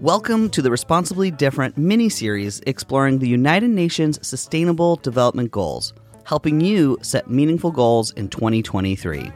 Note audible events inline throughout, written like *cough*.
Welcome to the Responsibly Different mini series exploring the United Nations Sustainable Development Goals, helping you set meaningful goals in 2023.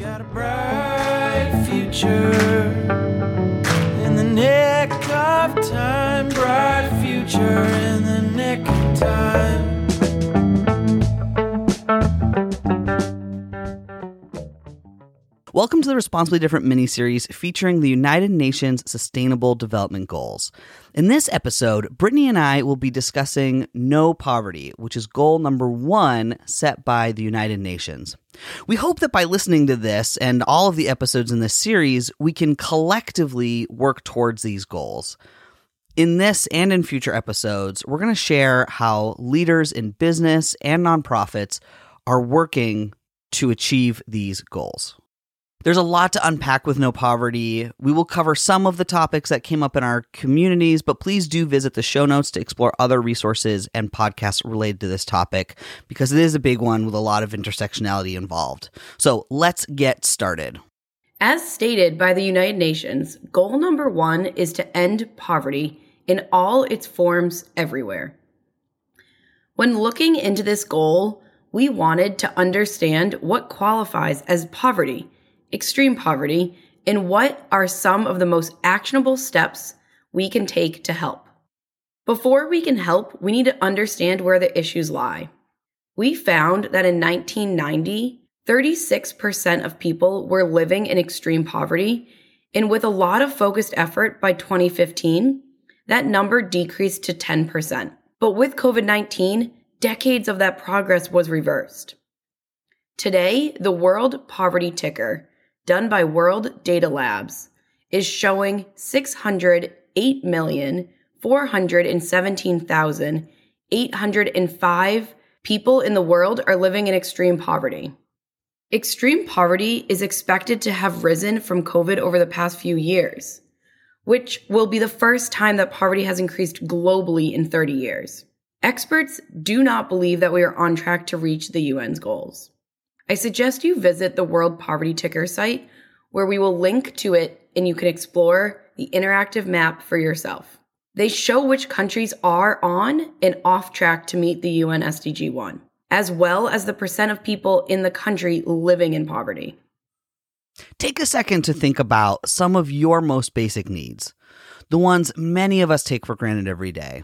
Got a bright future in the nick of time. Bright future in the nick. Welcome to the Responsibly Different mini series featuring the United Nations Sustainable Development Goals. In this episode, Brittany and I will be discussing no poverty, which is goal number one set by the United Nations. We hope that by listening to this and all of the episodes in this series, we can collectively work towards these goals. In this and in future episodes, we're going to share how leaders in business and nonprofits are working to achieve these goals. There's a lot to unpack with No Poverty. We will cover some of the topics that came up in our communities, but please do visit the show notes to explore other resources and podcasts related to this topic because it is a big one with a lot of intersectionality involved. So let's get started. As stated by the United Nations, goal number one is to end poverty in all its forms everywhere. When looking into this goal, we wanted to understand what qualifies as poverty extreme poverty, and what are some of the most actionable steps we can take to help. Before we can help, we need to understand where the issues lie. We found that in 1990, 36% of people were living in extreme poverty, and with a lot of focused effort by 2015, that number decreased to 10%. But with COVID 19, decades of that progress was reversed. Today, the World Poverty Ticker done by World Data Labs is showing 608,417,805 people in the world are living in extreme poverty. Extreme poverty is expected to have risen from COVID over the past few years, which will be the first time that poverty has increased globally in 30 years. Experts do not believe that we are on track to reach the UN's goals. I suggest you visit the World Poverty Ticker site where we will link to it and you can explore the interactive map for yourself. They show which countries are on and off track to meet the UN SDG 1, as well as the percent of people in the country living in poverty. Take a second to think about some of your most basic needs, the ones many of us take for granted every day.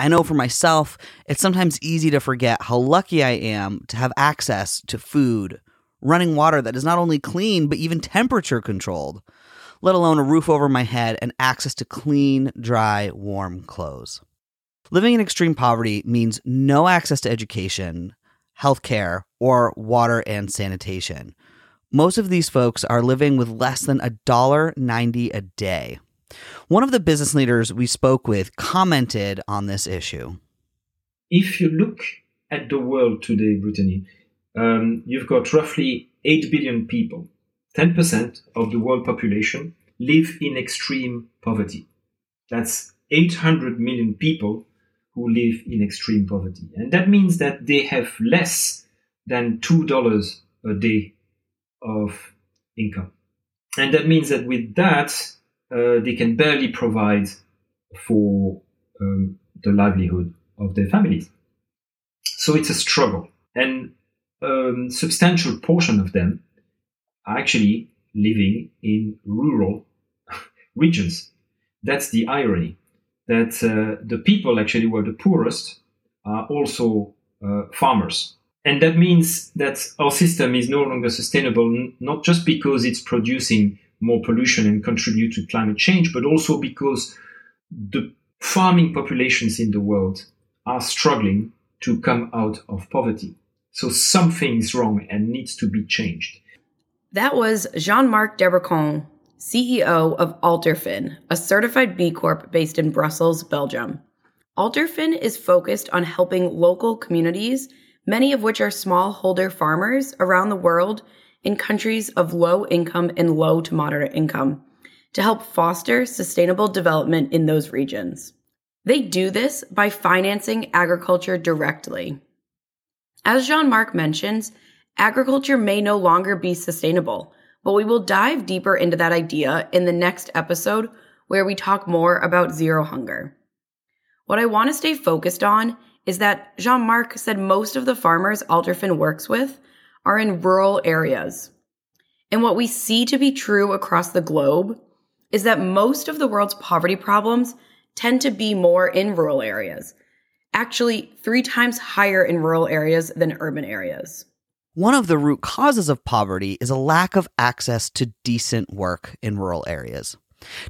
I know for myself, it's sometimes easy to forget how lucky I am to have access to food, running water that is not only clean, but even temperature controlled, let alone a roof over my head and access to clean, dry, warm clothes. Living in extreme poverty means no access to education, healthcare, or water and sanitation. Most of these folks are living with less than $1.90 a day. One of the business leaders we spoke with commented on this issue. If you look at the world today, Brittany, um, you've got roughly 8 billion people. 10% of the world population live in extreme poverty. That's 800 million people who live in extreme poverty. And that means that they have less than $2 a day of income. And that means that with that, uh, they can barely provide for um, the livelihood of their families. So it's a struggle. And a um, substantial portion of them are actually living in rural *laughs* regions. That's the irony that uh, the people actually who are the poorest are also uh, farmers. And that means that our system is no longer sustainable, not just because it's producing more pollution and contribute to climate change, but also because the farming populations in the world are struggling to come out of poverty. So something is wrong and needs to be changed. That was Jean Marc Debracon, CEO of Alterfin, a certified B Corp based in Brussels, Belgium. Alterfin is focused on helping local communities, many of which are smallholder farmers around the world in countries of low income and low to moderate income, to help foster sustainable development in those regions. They do this by financing agriculture directly. As Jean Marc mentions, agriculture may no longer be sustainable, but we will dive deeper into that idea in the next episode where we talk more about zero hunger. What I want to stay focused on is that Jean Marc said most of the farmers Alterfin works with are in rural areas. And what we see to be true across the globe is that most of the world's poverty problems tend to be more in rural areas, actually, three times higher in rural areas than urban areas. One of the root causes of poverty is a lack of access to decent work in rural areas.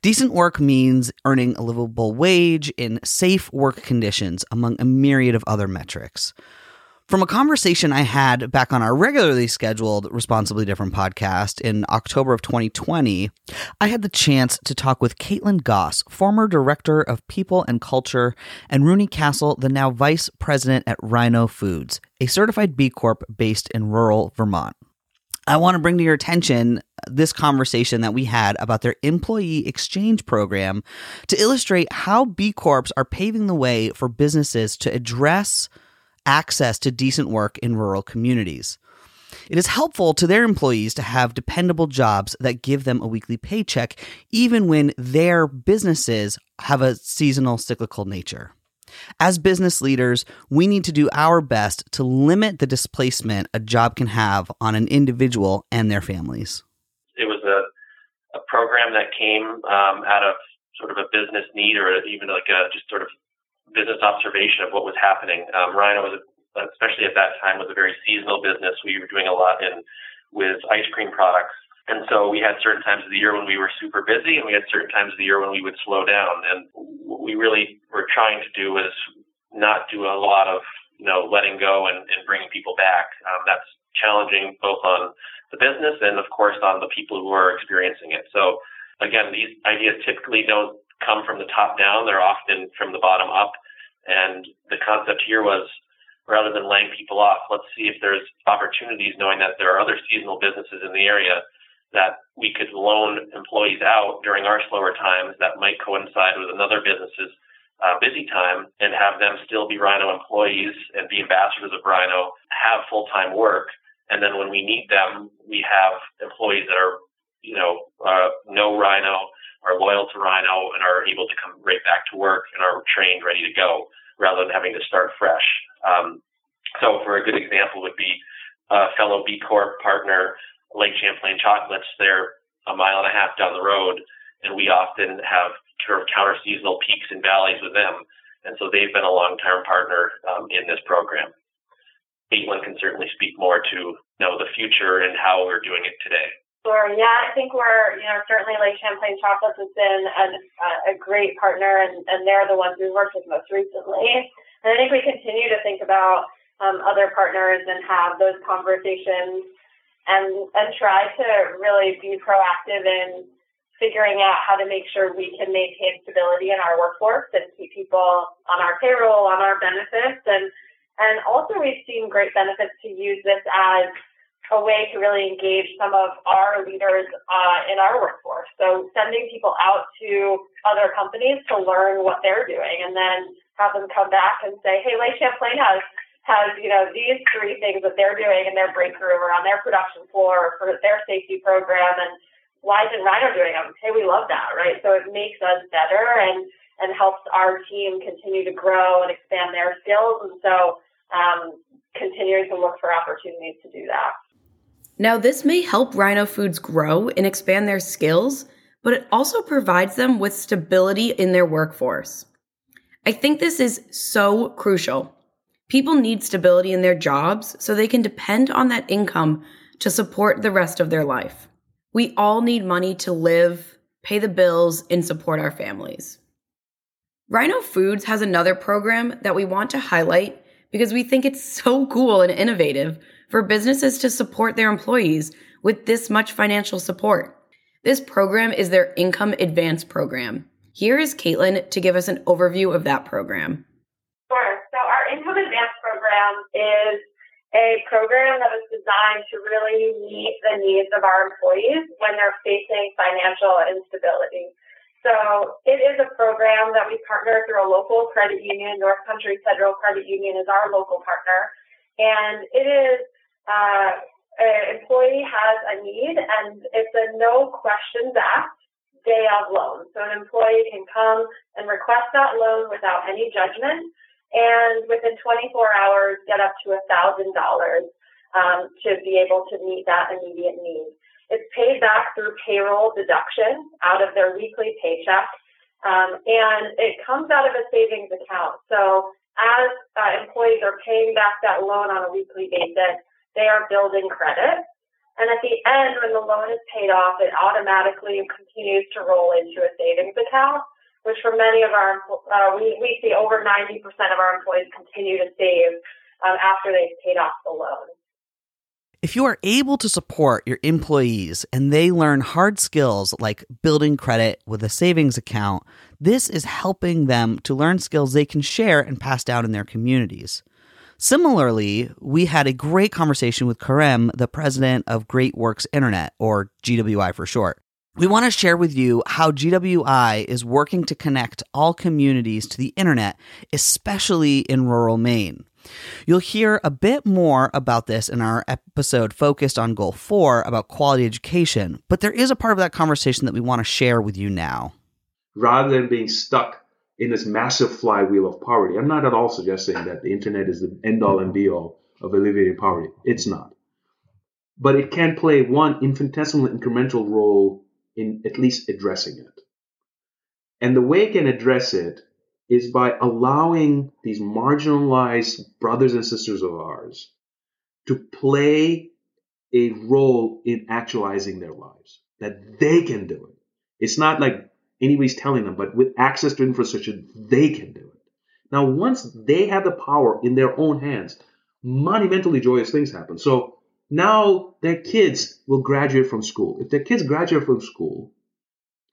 Decent work means earning a livable wage in safe work conditions, among a myriad of other metrics. From a conversation I had back on our regularly scheduled Responsibly Different podcast in October of 2020, I had the chance to talk with Caitlin Goss, former director of people and culture, and Rooney Castle, the now vice president at Rhino Foods, a certified B Corp based in rural Vermont. I want to bring to your attention this conversation that we had about their employee exchange program to illustrate how B Corps are paving the way for businesses to address access to decent work in rural communities. It is helpful to their employees to have dependable jobs that give them a weekly paycheck, even when their businesses have a seasonal cyclical nature. As business leaders, we need to do our best to limit the displacement a job can have on an individual and their families. A program that came um, out of sort of a business need or even like a just sort of business observation of what was happening. Um, Rhino was, a, especially at that time, was a very seasonal business. We were doing a lot in with ice cream products, and so we had certain times of the year when we were super busy, and we had certain times of the year when we would slow down. And what we really were trying to do was not do a lot of you know letting go and, and bringing people back. Um, that's challenging both on the business and of course on the people who are experiencing it. So again, these ideas typically don't come from the top down; they're often from the bottom up. And the concept here was rather than laying people off, let's see if there's opportunities, knowing that there are other seasonal businesses in the area that we could loan employees out during our slower times that might coincide with another business's uh, busy time and have them still be Rhino employees and be ambassadors of Rhino, have full time work. And then when we need them, we have employees that are, you know, uh, know Rhino, are loyal to Rhino and are able to come right back to work and are trained, ready to go, rather than having to start fresh. Um, so, for a good example, would be a fellow B Corp partner, Lake Champlain Chocolates. They're a mile and a half down the road, and we often have sort of counter seasonal peaks and valleys with them. And so they've been a long term partner um, in this program. Caitlin can certainly speak more to you know the future and how we're doing it today. Sure. Yeah, I think we're, you know, certainly Lake Champlain Chocolates has been an, a great partner, and, and they're the ones we've worked with most recently. And I think we continue to think about um, other partners and have those conversations and and try to really be proactive in figuring out how to make sure we can maintain stability in our workforce and keep people on our payroll, on our benefits, and and also we've seen great benefits to use this as a way to really engage some of our leaders uh, in our workforce. So sending people out to other companies to learn what they're doing, and then have them come back and say, "Hey, Lake Champlain has has you know these three things that they're doing in their breakthrough or on their production floor for their safety program, and why isn't Rhino doing them? Hey, we love that, right? So it makes us better and and helps our team continue to grow and expand their skills, and so um, continuing to look for opportunities to do that. Now, this may help Rhino Foods grow and expand their skills, but it also provides them with stability in their workforce. I think this is so crucial. People need stability in their jobs so they can depend on that income to support the rest of their life. We all need money to live, pay the bills, and support our families. Rhino Foods has another program that we want to highlight because we think it's so cool and innovative for businesses to support their employees with this much financial support. This program is their Income Advance program. Here is Caitlin to give us an overview of that program. Sure. So, our Income Advance program is a program that is designed to really meet the needs of our employees when they're facing financial instability. So it is a program that we partner through a local credit union. North Country Federal Credit Union is our local partner. And it is, uh, an employee has a need and it's a no questions asked day of loan. So an employee can come and request that loan without any judgment and within 24 hours get up to a thousand dollars um, to be able to meet that immediate need. It's paid back through payroll deduction out of their weekly paycheck, um, and it comes out of a savings account. So as uh, employees are paying back that loan on a weekly basis, they are building credit. And at the end, when the loan is paid off, it automatically continues to roll into a savings account, which for many of our, uh, we, we see over 90% of our employees continue to save um, after they've paid off the loan. If you are able to support your employees and they learn hard skills like building credit with a savings account, this is helping them to learn skills they can share and pass down in their communities. Similarly, we had a great conversation with Kerem, the president of Great Works Internet, or GWI for short. We want to share with you how GWI is working to connect all communities to the internet, especially in rural Maine. You'll hear a bit more about this in our episode focused on Goal 4 about quality education, but there is a part of that conversation that we want to share with you now. Rather than being stuck in this massive flywheel of poverty, I'm not at all suggesting that the internet is the end all and be all of alleviating poverty. It's not. But it can play one infinitesimal incremental role in at least addressing it. And the way it can address it is by allowing these marginalized brothers and sisters of ours to play a role in actualizing their lives, that they can do it. It's not like anybody's telling them, but with access to infrastructure, they can do it. Now, once they have the power in their own hands, monumentally joyous things happen. So now their kids will graduate from school. If their kids graduate from school,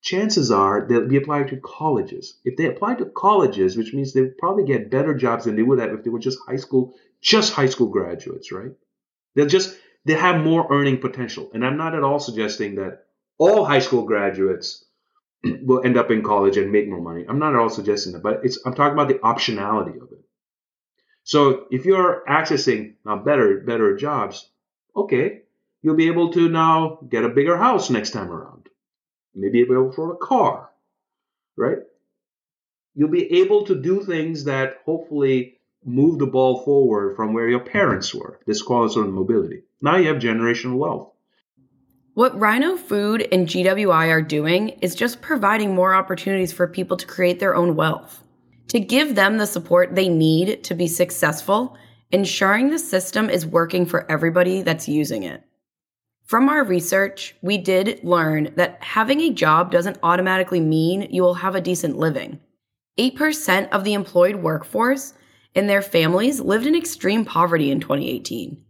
chances are they'll be applied to colleges. If they apply to colleges, which means they probably get better jobs than they would have if they were just high school, just high school graduates, right? They'll just they have more earning potential. And I'm not at all suggesting that all high school graduates *clears throat* will end up in college and make more money. I'm not at all suggesting that, but it's I'm talking about the optionality of it. So if you're accessing now better better jobs, okay, you'll be able to now get a bigger house next time around maybe able to afford a car, right? You'll be able to do things that hopefully move the ball forward from where your parents were. This calls on mobility. Now you have generational wealth. What Rhino Food and GWI are doing is just providing more opportunities for people to create their own wealth, to give them the support they need to be successful, ensuring the system is working for everybody that's using it. From our research, we did learn that having a job doesn't automatically mean you will have a decent living. 8% of the employed workforce and their families lived in extreme poverty in 2018.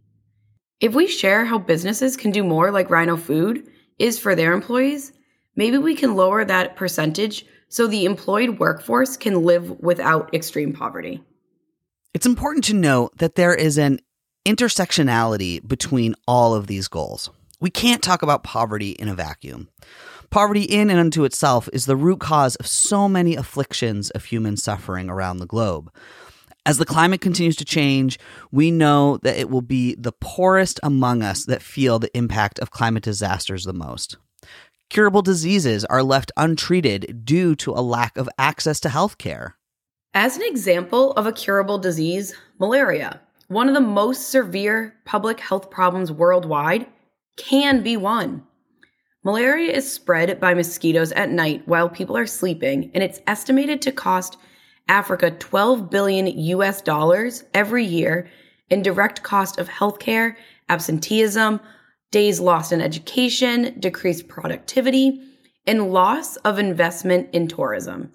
If we share how businesses can do more like Rhino Food is for their employees, maybe we can lower that percentage so the employed workforce can live without extreme poverty. It's important to note that there is an intersectionality between all of these goals. We can't talk about poverty in a vacuum. Poverty, in and unto itself, is the root cause of so many afflictions of human suffering around the globe. As the climate continues to change, we know that it will be the poorest among us that feel the impact of climate disasters the most. Curable diseases are left untreated due to a lack of access to health care. As an example of a curable disease, malaria, one of the most severe public health problems worldwide, can be one. Malaria is spread by mosquitoes at night while people are sleeping, and it's estimated to cost Africa 12 billion US dollars every year in direct cost of healthcare, absenteeism, days lost in education, decreased productivity, and loss of investment in tourism.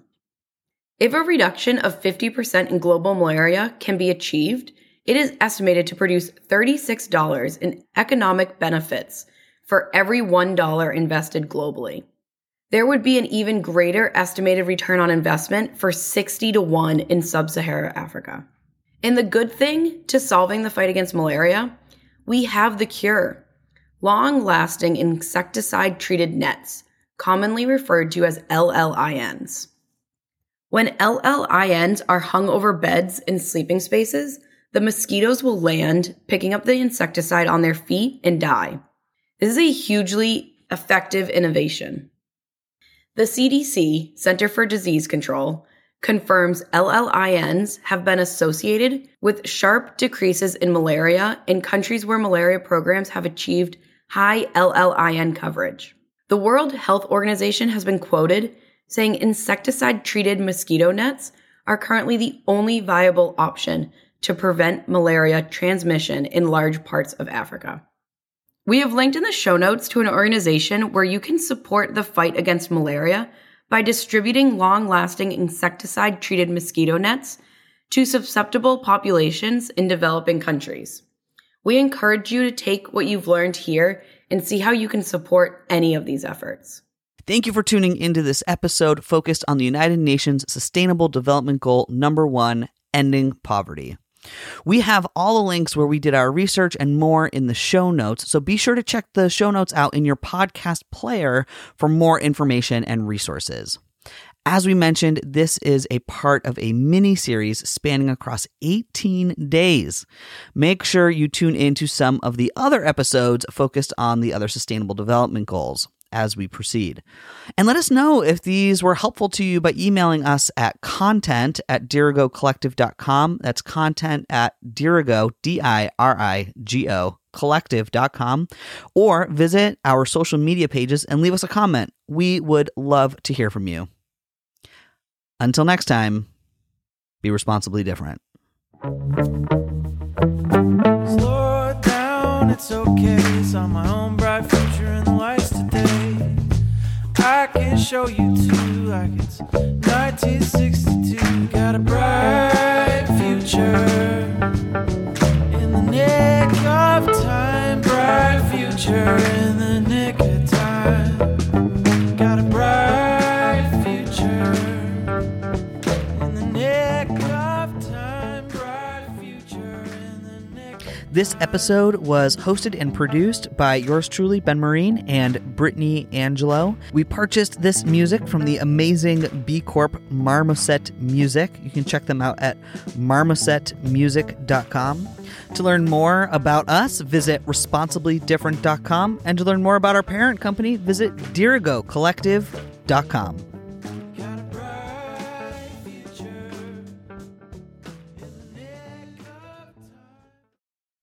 If a reduction of 50% in global malaria can be achieved, it is estimated to produce $36 in economic benefits for every $1 invested globally. There would be an even greater estimated return on investment for 60 to 1 in sub Saharan Africa. And the good thing to solving the fight against malaria, we have the cure long lasting insecticide treated nets, commonly referred to as LLINs. When LLINs are hung over beds in sleeping spaces, the mosquitoes will land, picking up the insecticide on their feet and die. This is a hugely effective innovation. The CDC, Center for Disease Control, confirms LLINs have been associated with sharp decreases in malaria in countries where malaria programs have achieved high LLIN coverage. The World Health Organization has been quoted saying insecticide treated mosquito nets are currently the only viable option to prevent malaria transmission in large parts of Africa. We have linked in the show notes to an organization where you can support the fight against malaria by distributing long lasting insecticide treated mosquito nets to susceptible populations in developing countries. We encourage you to take what you've learned here and see how you can support any of these efforts. Thank you for tuning into this episode focused on the United Nations Sustainable Development Goal number one, ending poverty. We have all the links where we did our research and more in the show notes, so be sure to check the show notes out in your podcast player for more information and resources. As we mentioned, this is a part of a mini series spanning across 18 days. Make sure you tune into some of the other episodes focused on the other sustainable development goals as we proceed. And let us know if these were helpful to you by emailing us at content at dirigocollective.com. That's content at dirigo, D I R I G O, collective.com. Or visit our social media pages and leave us a comment. We would love to hear from you. Until next time, be responsibly different. Slow down, it's okay. It's on my own show you too, like it's 1962. Got a bright future in the nick of time. Bright future in the nick This episode was hosted and produced by yours truly, Ben Marine and Brittany Angelo. We purchased this music from the amazing B Corp Marmoset Music. You can check them out at marmosetmusic.com. To learn more about us, visit responsiblydifferent.com. And to learn more about our parent company, visit dirigocollective.com.